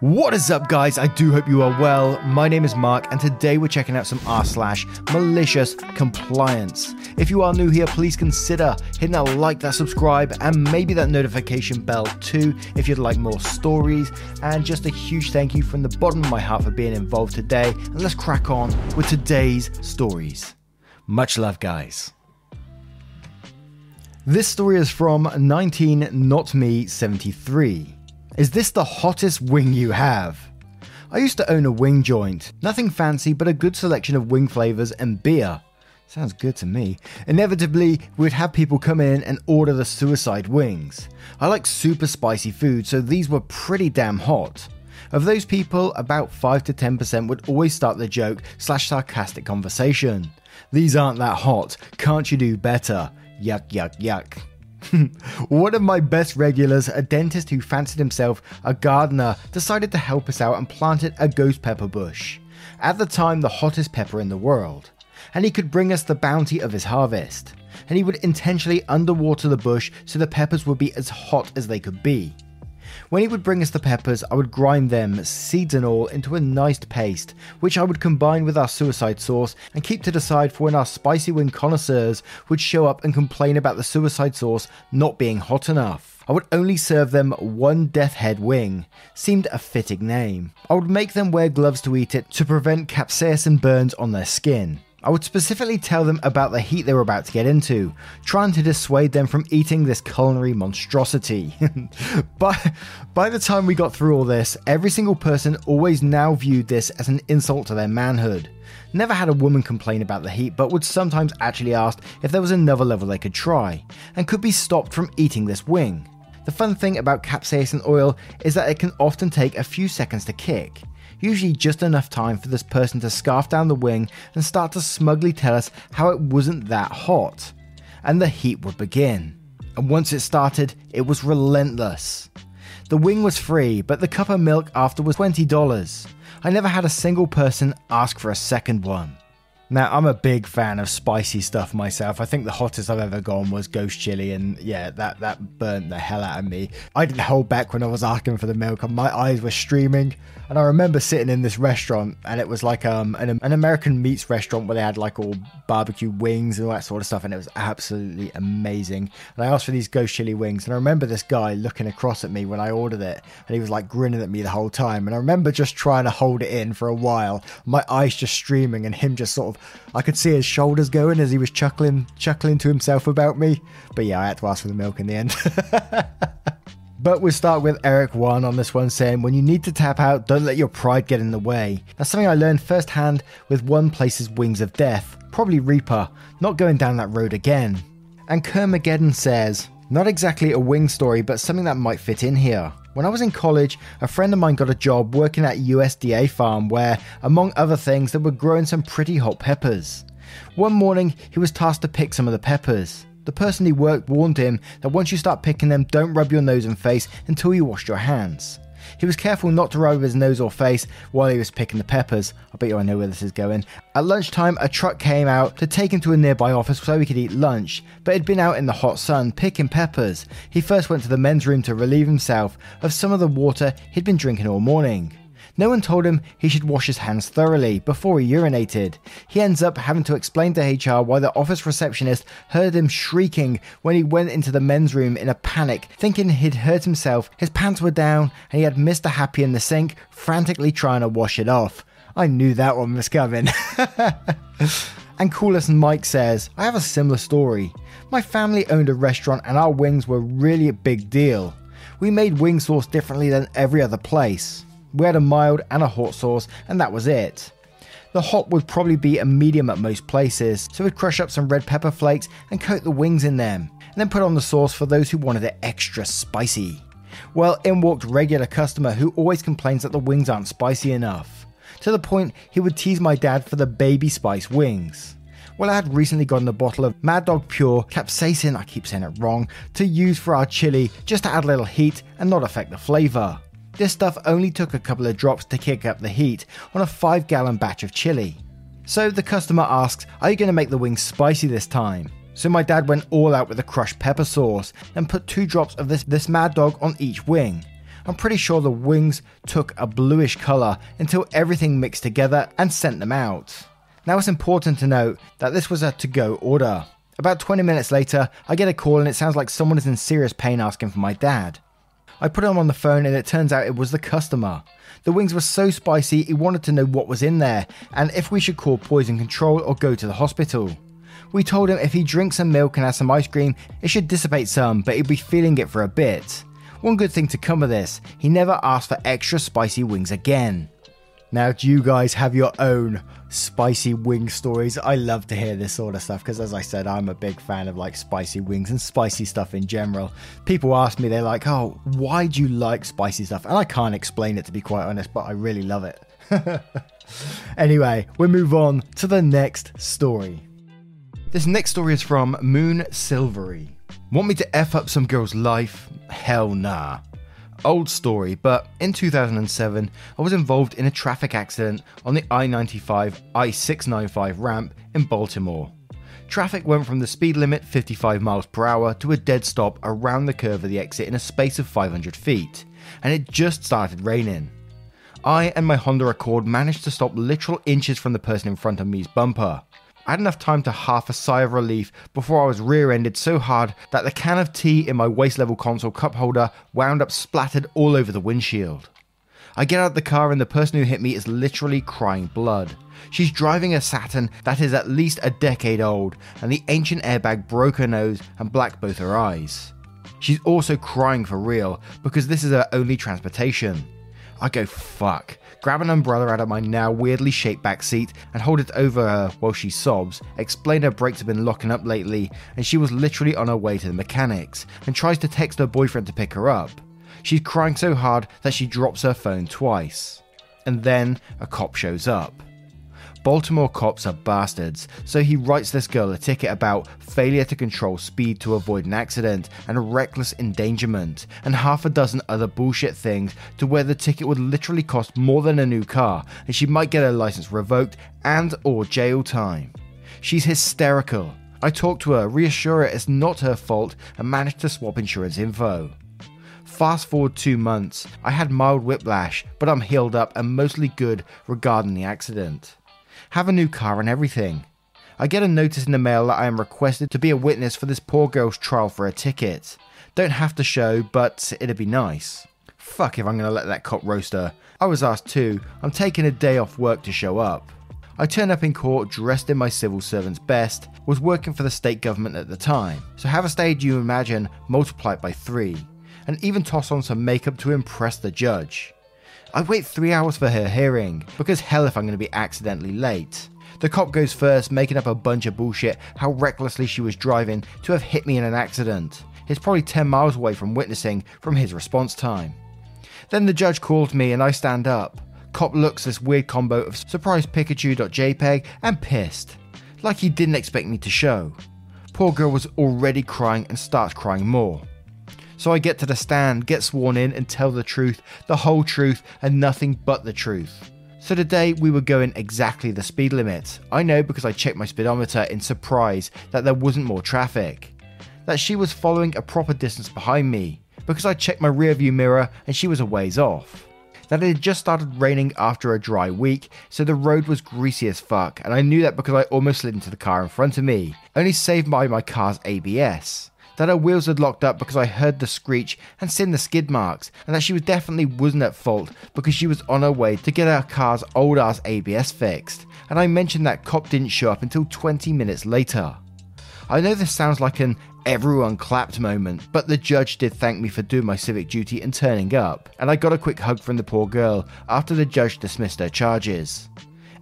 What is up, guys? I do hope you are well. My name is Mark, and today we're checking out some r slash malicious compliance. If you are new here, please consider hitting that like, that subscribe, and maybe that notification bell too if you'd like more stories. And just a huge thank you from the bottom of my heart for being involved today. And let's crack on with today's stories. Much love, guys. This story is from 19 Not Me 73. Is this the hottest wing you have? I used to own a wing joint. Nothing fancy, but a good selection of wing flavors and beer. Sounds good to me. Inevitably, we'd have people come in and order the suicide wings. I like super spicy food, so these were pretty damn hot. Of those people, about 5 to 10% would always start the joke slash sarcastic conversation. These aren't that hot, can't you do better? Yuck, yuck, yuck. One of my best regulars, a dentist who fancied himself a gardener, decided to help us out and planted a ghost pepper bush. At the time, the hottest pepper in the world. And he could bring us the bounty of his harvest. And he would intentionally underwater the bush so the peppers would be as hot as they could be. When he would bring us the peppers, I would grind them, seeds and all, into a nice paste, which I would combine with our suicide sauce and keep to the side for when our spicy wing connoisseurs would show up and complain about the suicide sauce not being hot enough. I would only serve them one death head wing. Seemed a fitting name. I would make them wear gloves to eat it to prevent capsaicin burns on their skin. I would specifically tell them about the heat they were about to get into, trying to dissuade them from eating this culinary monstrosity. but by the time we got through all this, every single person always now viewed this as an insult to their manhood. Never had a woman complain about the heat, but would sometimes actually ask if there was another level they could try, and could be stopped from eating this wing. The fun thing about capsaicin oil is that it can often take a few seconds to kick usually just enough time for this person to scarf down the wing and start to smugly tell us how it wasn't that hot. And the heat would begin. And once it started, it was relentless. The wing was free, but the cup of milk after was $20. I never had a single person ask for a second one. Now, I'm a big fan of spicy stuff myself. I think the hottest I've ever gone was ghost chili, and yeah, that, that burnt the hell out of me. I didn't hold back when I was asking for the milk, and my eyes were streaming. And I remember sitting in this restaurant, and it was like um, an, an American meats restaurant where they had like all barbecue wings and all that sort of stuff, and it was absolutely amazing. And I asked for these ghost chili wings, and I remember this guy looking across at me when I ordered it, and he was like grinning at me the whole time. And I remember just trying to hold it in for a while, my eyes just streaming, and him just sort of, I could see his shoulders going as he was chuckling, chuckling to himself about me. But yeah, I had to ask for the milk in the end. But we'll start with Eric One on this one saying, When you need to tap out, don't let your pride get in the way. That's something I learned firsthand with One Place's Wings of Death, probably Reaper, not going down that road again. And Kermageddon says, Not exactly a wing story, but something that might fit in here. When I was in college, a friend of mine got a job working at a USDA farm where, among other things, they were growing some pretty hot peppers. One morning, he was tasked to pick some of the peppers. The person he worked warned him that once you start picking them, don't rub your nose and face until you wash your hands. He was careful not to rub his nose or face while he was picking the peppers. I bet you I know where this is going. At lunchtime, a truck came out to take him to a nearby office so he could eat lunch, but he'd been out in the hot sun picking peppers. He first went to the men's room to relieve himself of some of the water he'd been drinking all morning. No one told him he should wash his hands thoroughly before he urinated. He ends up having to explain to HR why the office receptionist heard him shrieking when he went into the men's room in a panic, thinking he'd hurt himself. His pants were down and he had Mr. Happy in the sink, frantically trying to wash it off. I knew that one was coming. and Coolest Mike says, I have a similar story. My family owned a restaurant and our wings were really a big deal. We made wing sauce differently than every other place. We had a mild and a hot sauce, and that was it. The hot would probably be a medium at most places, so we'd crush up some red pepper flakes and coat the wings in them, and then put on the sauce for those who wanted it extra spicy. Well, in walked regular customer who always complains that the wings aren't spicy enough. To the point he would tease my dad for the baby spice wings. Well, I had recently gotten a bottle of Mad Dog Pure capsaicin, I keep saying it wrong, to use for our chili just to add a little heat and not affect the flavour. This stuff only took a couple of drops to kick up the heat on a 5 gallon batch of chili. So the customer asks, Are you going to make the wings spicy this time? So my dad went all out with the crushed pepper sauce and put two drops of this, this mad dog on each wing. I'm pretty sure the wings took a bluish colour until everything mixed together and sent them out. Now it's important to note that this was a to go order. About 20 minutes later, I get a call and it sounds like someone is in serious pain asking for my dad. I put him on the phone and it turns out it was the customer. The wings were so spicy, he wanted to know what was in there and if we should call poison control or go to the hospital. We told him if he drinks some milk and has some ice cream, it should dissipate some, but he'd be feeling it for a bit. One good thing to come of this, he never asked for extra spicy wings again. Now, do you guys have your own spicy wing stories? I love to hear this sort of stuff because, as I said, I'm a big fan of like spicy wings and spicy stuff in general. People ask me, they're like, oh, why do you like spicy stuff? And I can't explain it to be quite honest, but I really love it. anyway, we move on to the next story. This next story is from Moon Silvery. Want me to F up some girl's life? Hell nah. Old story, but in 2007, I was involved in a traffic accident on the I 95 I 695 ramp in Baltimore. Traffic went from the speed limit 55 miles per hour to a dead stop around the curve of the exit in a space of 500 feet, and it just started raining. I and my Honda Accord managed to stop literal inches from the person in front of me's bumper. I had enough time to half a sigh of relief before I was rear ended so hard that the can of tea in my waist level console cup holder wound up splattered all over the windshield. I get out of the car and the person who hit me is literally crying blood. She's driving a Saturn that is at least a decade old, and the ancient airbag broke her nose and blacked both her eyes. She's also crying for real because this is her only transportation. I go, fuck. Grab an umbrella out of my now weirdly shaped back seat and hold it over her while she sobs, explain her brakes have been locking up lately and she was literally on her way to the mechanics, and tries to text her boyfriend to pick her up. She's crying so hard that she drops her phone twice. And then a cop shows up. Baltimore cops are bastards, so he writes this girl a ticket about failure to control speed to avoid an accident and reckless endangerment, and half a dozen other bullshit things to where the ticket would literally cost more than a new car and she might get her license revoked and or jail time. She's hysterical. I talk to her, reassure her it's not her fault, and manage to swap insurance info. Fast forward two months, I had mild whiplash, but I'm healed up and mostly good regarding the accident have a new car and everything. I get a notice in the mail that I am requested to be a witness for this poor girl's trial for a ticket. Don't have to show, but it'd be nice. Fuck if I'm gonna let that cop roast her. I was asked too, I'm taking a day off work to show up. I turn up in court dressed in my civil servant's best, was working for the state government at the time, so have a stage you imagine multiplied by three, and even toss on some makeup to impress the judge. I wait three hours for her hearing, because hell if I'm going to be accidentally late. The cop goes first, making up a bunch of bullshit how recklessly she was driving to have hit me in an accident. He's probably 10 miles away from witnessing from his response time. Then the judge calls me and I stand up. Cop looks this weird combo of surprise Pikachu.jpg and pissed, like he didn't expect me to show. Poor girl was already crying and starts crying more. So I get to the stand, get sworn in, and tell the truth, the whole truth, and nothing but the truth. So today we were going exactly the speed limit. I know because I checked my speedometer in surprise that there wasn't more traffic. That she was following a proper distance behind me, because I checked my rearview mirror and she was a ways off. That it had just started raining after a dry week, so the road was greasy as fuck, and I knew that because I almost slid into the car in front of me, only saved by my car's ABS that her wheels had locked up because I heard the screech and seen the skid marks, and that she was definitely wasn't at fault because she was on her way to get her car's old ass ABS fixed, and I mentioned that cop didn't show up until 20 minutes later. I know this sounds like an everyone clapped moment, but the judge did thank me for doing my civic duty and turning up, and I got a quick hug from the poor girl after the judge dismissed her charges.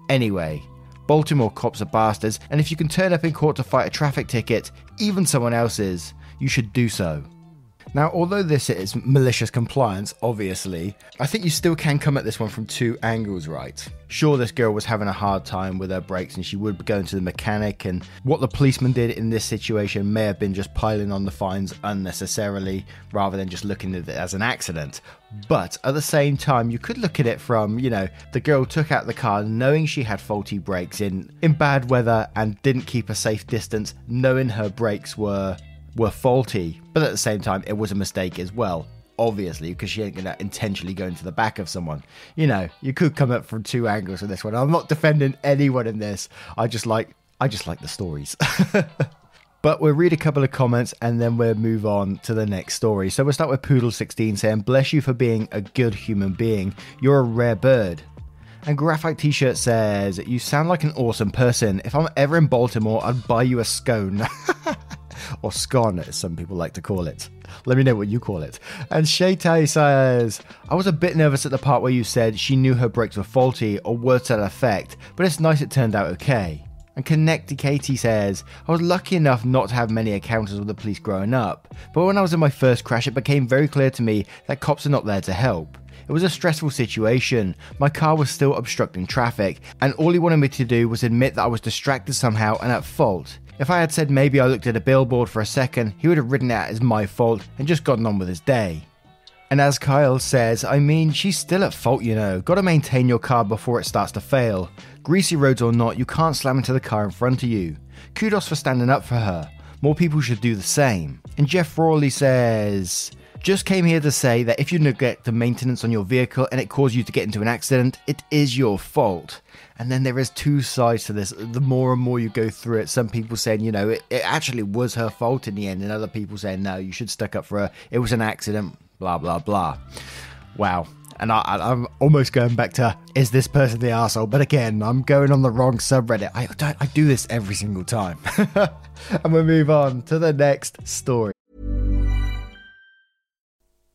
Anyway, Baltimore cops are bastards, and if you can turn up in court to fight a traffic ticket, even someone else's, you should do so. Now, although this is malicious compliance, obviously, I think you still can come at this one from two angles, right? Sure, this girl was having a hard time with her brakes and she would be going to the mechanic, and what the policeman did in this situation may have been just piling on the fines unnecessarily rather than just looking at it as an accident. But at the same time, you could look at it from, you know, the girl took out the car knowing she had faulty brakes in, in bad weather and didn't keep a safe distance, knowing her brakes were were faulty, but at the same time, it was a mistake as well. Obviously, because she ain't gonna intentionally go into the back of someone. You know, you could come up from two angles with this one. I'm not defending anyone in this. I just like, I just like the stories. But we'll read a couple of comments and then we'll move on to the next story. So we'll start with Poodle16 saying, Bless you for being a good human being. You're a rare bird. And Graphite T shirt says, You sound like an awesome person. If I'm ever in Baltimore, I'd buy you a scone. or scone, as some people like to call it. Let me know what you call it. And Shaytai says, I was a bit nervous at the part where you said she knew her brakes were faulty or words that effect, but it's nice it turned out okay. And Connecty Katie says, I was lucky enough not to have many encounters with the police growing up, but when I was in my first crash, it became very clear to me that cops are not there to help. It was a stressful situation. My car was still obstructing traffic, and all he wanted me to do was admit that I was distracted somehow and at fault. If I had said maybe I looked at a billboard for a second, he would have written it as my fault and just gotten on with his day. And as Kyle says, I mean, she's still at fault, you know. Gotta maintain your car before it starts to fail. Greasy roads or not, you can't slam into the car in front of you. Kudos for standing up for her. More people should do the same. And Jeff Rawley says, just came here to say that if you neglect the maintenance on your vehicle and it causes you to get into an accident, it is your fault. And then there is two sides to this. The more and more you go through it, some people saying, you know, it, it actually was her fault in the end, and other people saying, no, you should stick up for her. It was an accident, blah, blah, blah. Wow. And I, am almost going back to, is this person the asshole? But again, I'm going on the wrong subreddit. I, I do this every single time. and we'll move on to the next story.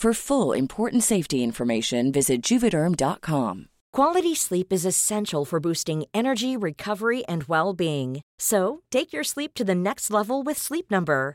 For full important safety information, visit juvederm.com. Quality sleep is essential for boosting energy, recovery, and well being. So, take your sleep to the next level with Sleep Number.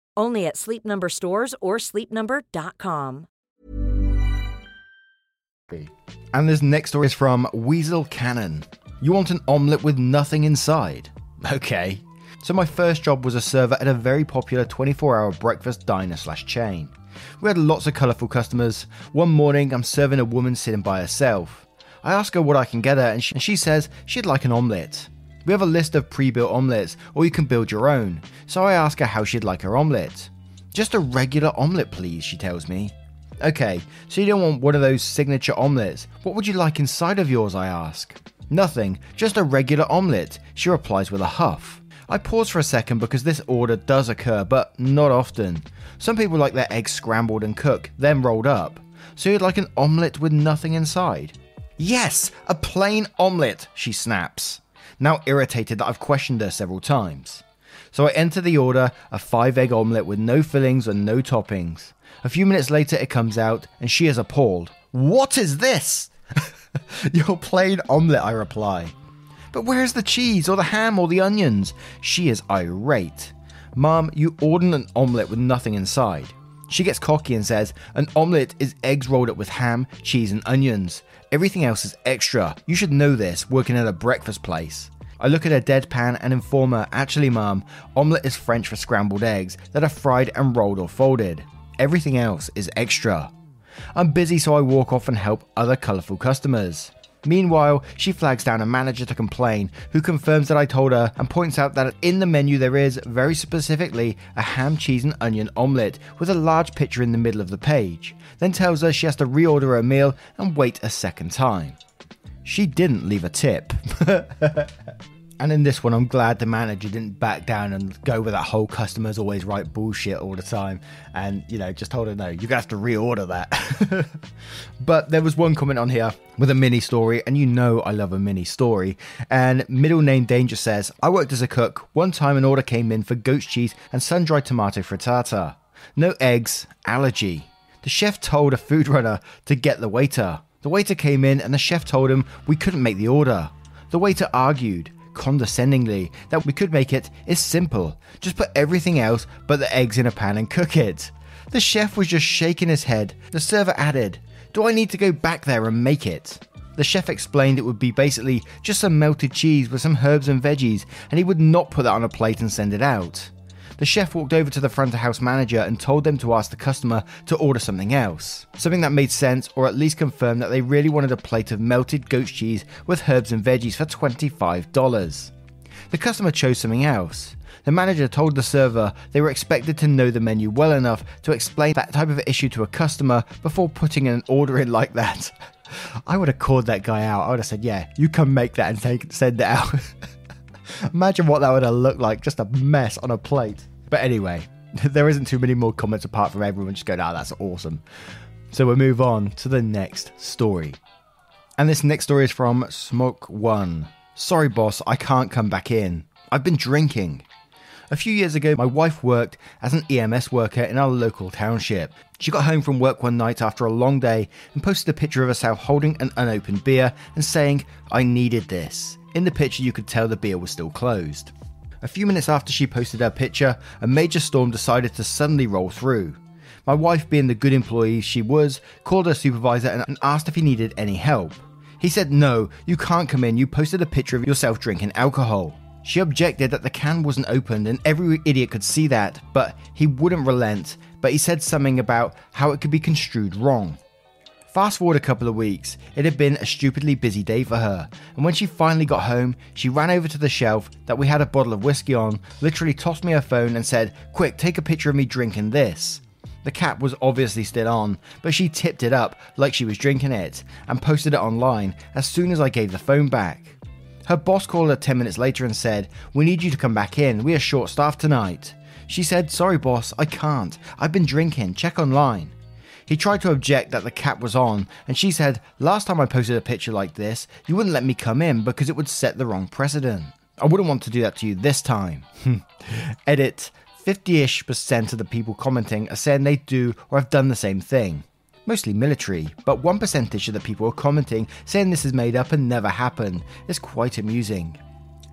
Only at Sleep Number stores or sleepnumber.com. And this next story is from Weasel Cannon. You want an omelette with nothing inside? Okay. So my first job was a server at a very popular 24-hour breakfast diner slash chain. We had lots of colourful customers. One morning, I'm serving a woman sitting by herself. I ask her what I can get her, and she, and she says she'd like an omelette. We have a list of pre built omelettes, or you can build your own. So I ask her how she'd like her omelette. Just a regular omelette, please, she tells me. Okay, so you don't want one of those signature omelettes. What would you like inside of yours? I ask. Nothing, just a regular omelette, she replies with a huff. I pause for a second because this order does occur, but not often. Some people like their eggs scrambled and cooked, then rolled up. So you'd like an omelette with nothing inside? Yes, a plain omelette, she snaps, now irritated that I've questioned her several times. So I enter the order a five egg omelette with no fillings and no toppings. A few minutes later, it comes out, and she is appalled. What is this? Your plain omelette, I reply. But where's the cheese, or the ham, or the onions? She is irate. Mom, you ordered an omelette with nothing inside. She gets cocky and says, An omelette is eggs rolled up with ham, cheese, and onions. Everything else is extra. You should know this, working at a breakfast place. I look at her deadpan and inform her, Actually, Mom, omelette is French for scrambled eggs that are fried and rolled or folded. Everything else is extra. I'm busy, so I walk off and help other colourful customers. Meanwhile, she flags down a manager to complain, who confirms that I told her and points out that in the menu there is, very specifically, a ham, cheese, and onion omelette with a large picture in the middle of the page, then tells her she has to reorder her meal and wait a second time. She didn't leave a tip. And in this one, I'm glad the manager didn't back down and go with that whole customers always right bullshit all the time. And, you know, just told her, no, you're going to have to reorder that. but there was one comment on here with a mini story, and you know I love a mini story. And middle name Danger says, I worked as a cook. One time an order came in for goat's cheese and sun dried tomato frittata. No eggs, allergy. The chef told a food runner to get the waiter. The waiter came in and the chef told him we couldn't make the order. The waiter argued condescendingly that we could make it is simple. Just put everything else but the eggs in a pan and cook it. The chef was just shaking his head. The server added, Do I need to go back there and make it? The chef explained it would be basically just some melted cheese with some herbs and veggies, and he would not put that on a plate and send it out. The chef walked over to the front of house manager and told them to ask the customer to order something else. Something that made sense, or at least confirmed that they really wanted a plate of melted goat cheese with herbs and veggies for $25. The customer chose something else. The manager told the server they were expected to know the menu well enough to explain that type of issue to a customer before putting an order in like that. I would have called that guy out. I would have said, "Yeah, you can make that and take send it out." Imagine what that would have looked like, just a mess on a plate. But anyway, there isn't too many more comments apart from everyone just going, ah, that's awesome. So we'll move on to the next story. And this next story is from Smoke One. Sorry, boss, I can't come back in. I've been drinking. A few years ago, my wife worked as an EMS worker in our local township. She got home from work one night after a long day and posted a picture of herself holding an unopened beer and saying, I needed this. In the picture, you could tell the beer was still closed. A few minutes after she posted her picture, a major storm decided to suddenly roll through. My wife, being the good employee she was, called her supervisor and asked if he needed any help. He said, No, you can't come in, you posted a picture of yourself drinking alcohol. She objected that the can wasn't opened and every idiot could see that, but he wouldn't relent. But he said something about how it could be construed wrong. Fast forward a couple of weeks, it had been a stupidly busy day for her, and when she finally got home, she ran over to the shelf that we had a bottle of whiskey on, literally tossed me her phone and said, Quick, take a picture of me drinking this. The cap was obviously still on, but she tipped it up like she was drinking it and posted it online as soon as I gave the phone back. Her boss called her 10 minutes later and said, We need you to come back in, we are short staffed tonight. She said, Sorry, boss, I can't. I've been drinking, check online. He tried to object that the cap was on, and she said, Last time I posted a picture like this, you wouldn't let me come in because it would set the wrong precedent. I wouldn't want to do that to you this time. Edit 50 ish percent of the people commenting are saying they do or have done the same thing. Mostly military, but 1 percentage of the people are commenting saying this is made up and never happened. It's quite amusing.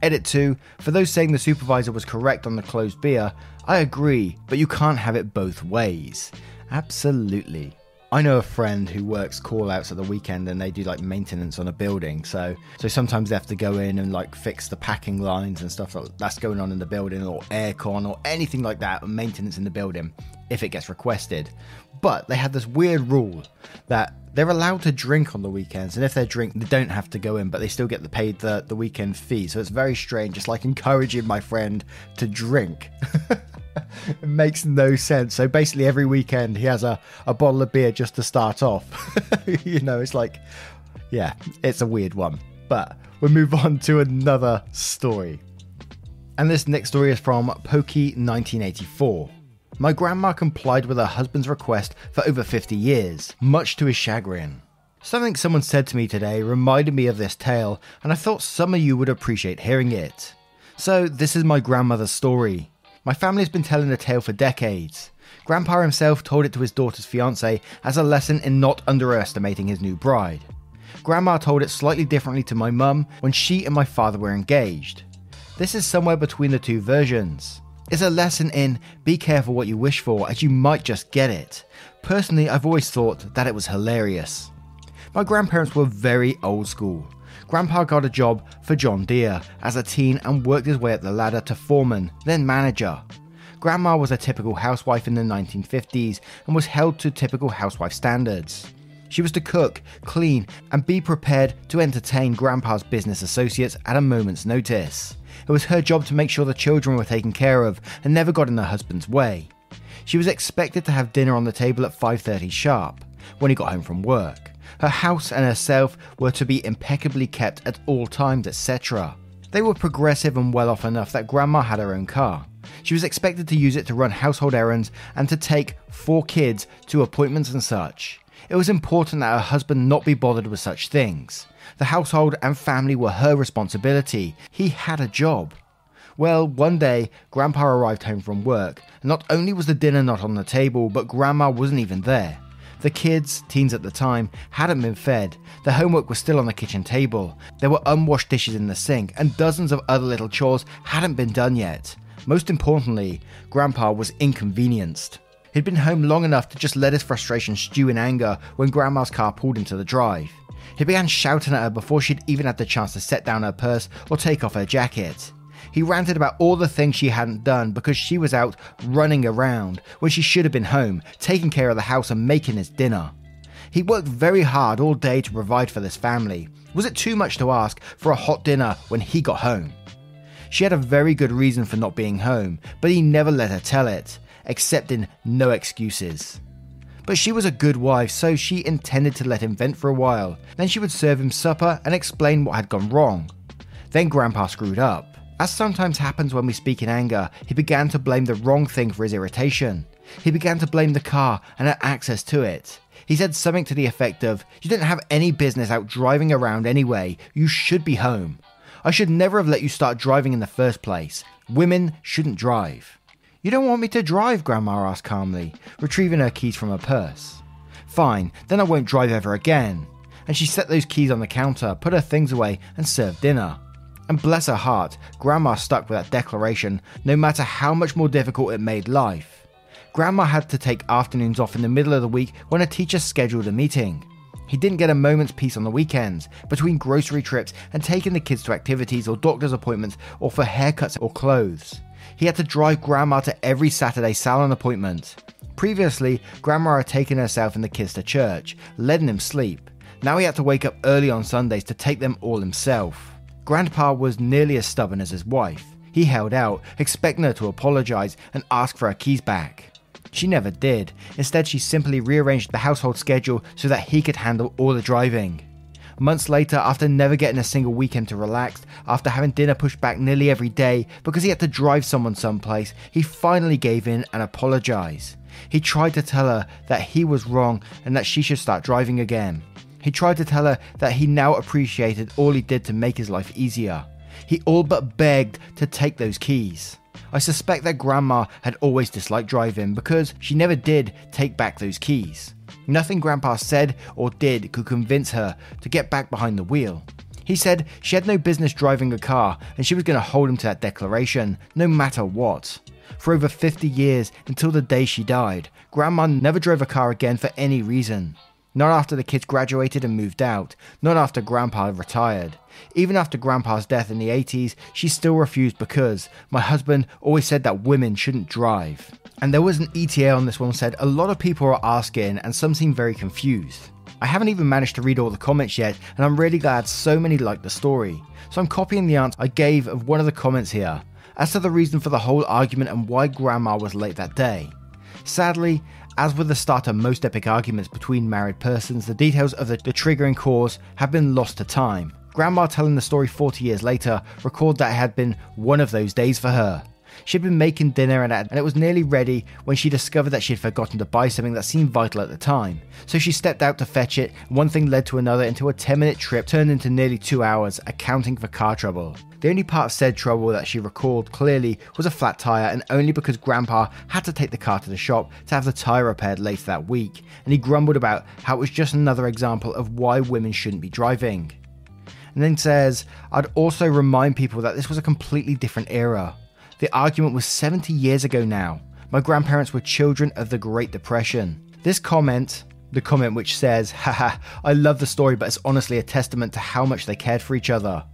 Edit 2 For those saying the supervisor was correct on the closed beer, I agree, but you can't have it both ways. Absolutely. I know a friend who works call outs at the weekend and they do like maintenance on a building. So so sometimes they have to go in and like fix the packing lines and stuff that's going on in the building or aircon or anything like that, maintenance in the building. if it gets requested. But they have this weird rule that they're allowed to drink on the weekends, and if they drink, they don't have to go in, but they still get the paid the, the weekend fee. So it's very strange. It's like encouraging my friend to drink. it makes no sense. So basically, every weekend he has a, a bottle of beer just to start off. you know, it's like, yeah, it's a weird one. But we'll move on to another story. And this next story is from Pokey1984. My grandma complied with her husband's request for over 50 years, much to his chagrin. Something someone said to me today reminded me of this tale, and I thought some of you would appreciate hearing it. So, this is my grandmother's story. My family has been telling the tale for decades. Grandpa himself told it to his daughter's fiance as a lesson in not underestimating his new bride. Grandma told it slightly differently to my mum when she and my father were engaged. This is somewhere between the two versions. It's a lesson in be careful what you wish for, as you might just get it. Personally, I've always thought that it was hilarious. My grandparents were very old school. Grandpa got a job for John Deere as a teen and worked his way up the ladder to foreman, then manager. Grandma was a typical housewife in the 1950s and was held to typical housewife standards. She was to cook, clean, and be prepared to entertain Grandpa's business associates at a moment's notice. It was her job to make sure the children were taken care of and never got in her husband's way. She was expected to have dinner on the table at 5:30 sharp when he got home from work. Her house and herself were to be impeccably kept at all times, etc. They were progressive and well off enough that grandma had her own car. She was expected to use it to run household errands and to take four kids to appointments and such. It was important that her husband not be bothered with such things. The household and family were her responsibility. He had a job. Well, one day, Grandpa arrived home from work. And Not only was the dinner not on the table, but Grandma wasn't even there. The kids, teens at the time, hadn't been fed. The homework was still on the kitchen table. There were unwashed dishes in the sink, and dozens of other little chores hadn't been done yet. Most importantly, Grandpa was inconvenienced. He'd been home long enough to just let his frustration stew in anger when Grandma's car pulled into the drive. He began shouting at her before she'd even had the chance to set down her purse or take off her jacket. He ranted about all the things she hadn't done because she was out running around when she should have been home, taking care of the house and making his dinner. He worked very hard all day to provide for this family. Was it too much to ask for a hot dinner when he got home? She had a very good reason for not being home, but he never let her tell it, accepting no excuses. But she was a good wife, so she intended to let him vent for a while. Then she would serve him supper and explain what had gone wrong. Then Grandpa screwed up. As sometimes happens when we speak in anger, he began to blame the wrong thing for his irritation. He began to blame the car and her access to it. He said something to the effect of, You didn't have any business out driving around anyway, you should be home. I should never have let you start driving in the first place. Women shouldn't drive. You don't want me to drive, Grandma asked calmly, retrieving her keys from her purse. Fine, then I won't drive ever again. And she set those keys on the counter, put her things away, and served dinner. And bless her heart, Grandma stuck with that declaration no matter how much more difficult it made life. Grandma had to take afternoons off in the middle of the week when a teacher scheduled a meeting. He didn't get a moment's peace on the weekends, between grocery trips and taking the kids to activities or doctor's appointments or for haircuts or clothes. He had to drive Grandma to every Saturday salon appointment. Previously, Grandma had taken herself and the kids to church, letting him sleep. Now he had to wake up early on Sundays to take them all himself. Grandpa was nearly as stubborn as his wife. He held out, expecting her to apologize and ask for her keys back. She never did. Instead, she simply rearranged the household schedule so that he could handle all the driving. Months later, after never getting a single weekend to relax, after having dinner pushed back nearly every day because he had to drive someone someplace, he finally gave in and apologized. He tried to tell her that he was wrong and that she should start driving again. He tried to tell her that he now appreciated all he did to make his life easier. He all but begged to take those keys. I suspect that Grandma had always disliked driving because she never did take back those keys. Nothing Grandpa said or did could convince her to get back behind the wheel. He said she had no business driving a car and she was going to hold him to that declaration, no matter what. For over 50 years, until the day she died, Grandma never drove a car again for any reason. Not after the kids graduated and moved out. Not after Grandpa retired. Even after Grandpa's death in the 80s, she still refused because my husband always said that women shouldn't drive. And there was an ETA on this one said a lot of people are asking and some seem very confused. I haven't even managed to read all the comments yet, and I'm really glad so many liked the story. So I'm copying the answer I gave of one of the comments here, as to the reason for the whole argument and why Grandma was late that day. Sadly, as with the start of most epic arguments between married persons, the details of the, the, triggering cause have been lost to time. Grandma telling the story 40 years later recalled that it had been one of those days for her. She'd been making dinner and, it was nearly ready when she discovered that she'd forgotten to buy something that seemed vital at the time. So she stepped out to fetch it, one thing led to another until a 10 minute trip turned into nearly two hours, accounting for car trouble. The only part of said trouble that she recalled clearly was a flat tyre, and only because Grandpa had to take the car to the shop to have the tyre repaired later that week, and he grumbled about how it was just another example of why women shouldn't be driving. And then says, I'd also remind people that this was a completely different era. The argument was 70 years ago now. My grandparents were children of the Great Depression. This comment, the comment which says, haha, I love the story, but it's honestly a testament to how much they cared for each other.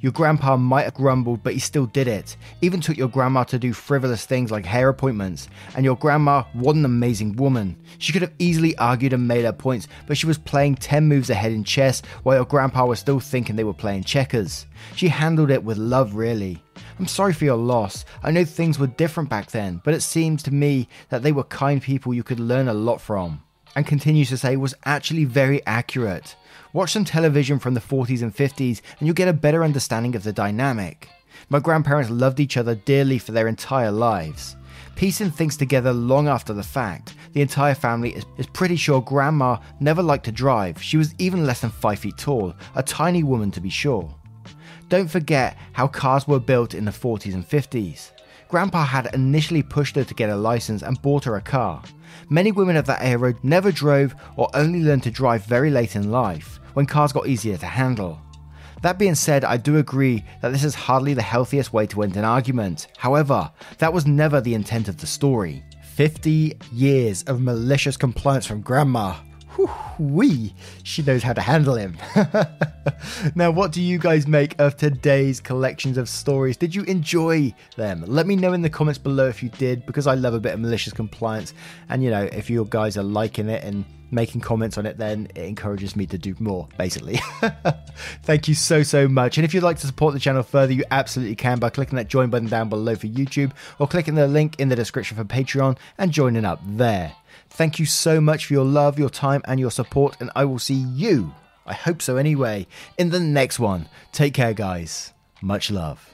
Your grandpa might have grumbled, but he still did it. Even took your grandma to do frivolous things like hair appointments. And your grandma, was an amazing woman. She could have easily argued and made her points, but she was playing 10 moves ahead in chess while your grandpa was still thinking they were playing checkers. She handled it with love, really. I'm sorry for your loss. I know things were different back then, but it seems to me that they were kind people you could learn a lot from. And continues to say was actually very accurate. Watch some television from the 40s and 50s, and you'll get a better understanding of the dynamic. My grandparents loved each other dearly for their entire lives. Piecing things together long after the fact, the entire family is, is pretty sure Grandma never liked to drive. She was even less than 5 feet tall, a tiny woman to be sure. Don't forget how cars were built in the 40s and 50s. Grandpa had initially pushed her to get a license and bought her a car. Many women of that era never drove or only learned to drive very late in life, when cars got easier to handle. That being said, I do agree that this is hardly the healthiest way to end an argument. However, that was never the intent of the story. 50 years of malicious compliance from Grandma. Whee! She knows how to handle him. now, what do you guys make of today's collections of stories? Did you enjoy them? Let me know in the comments below if you did, because I love a bit of malicious compliance. And, you know, if you guys are liking it and making comments on it, then it encourages me to do more, basically. Thank you so, so much. And if you'd like to support the channel further, you absolutely can by clicking that join button down below for YouTube or clicking the link in the description for Patreon and joining up there. Thank you so much for your love, your time, and your support, and I will see you, I hope so anyway, in the next one. Take care, guys. Much love.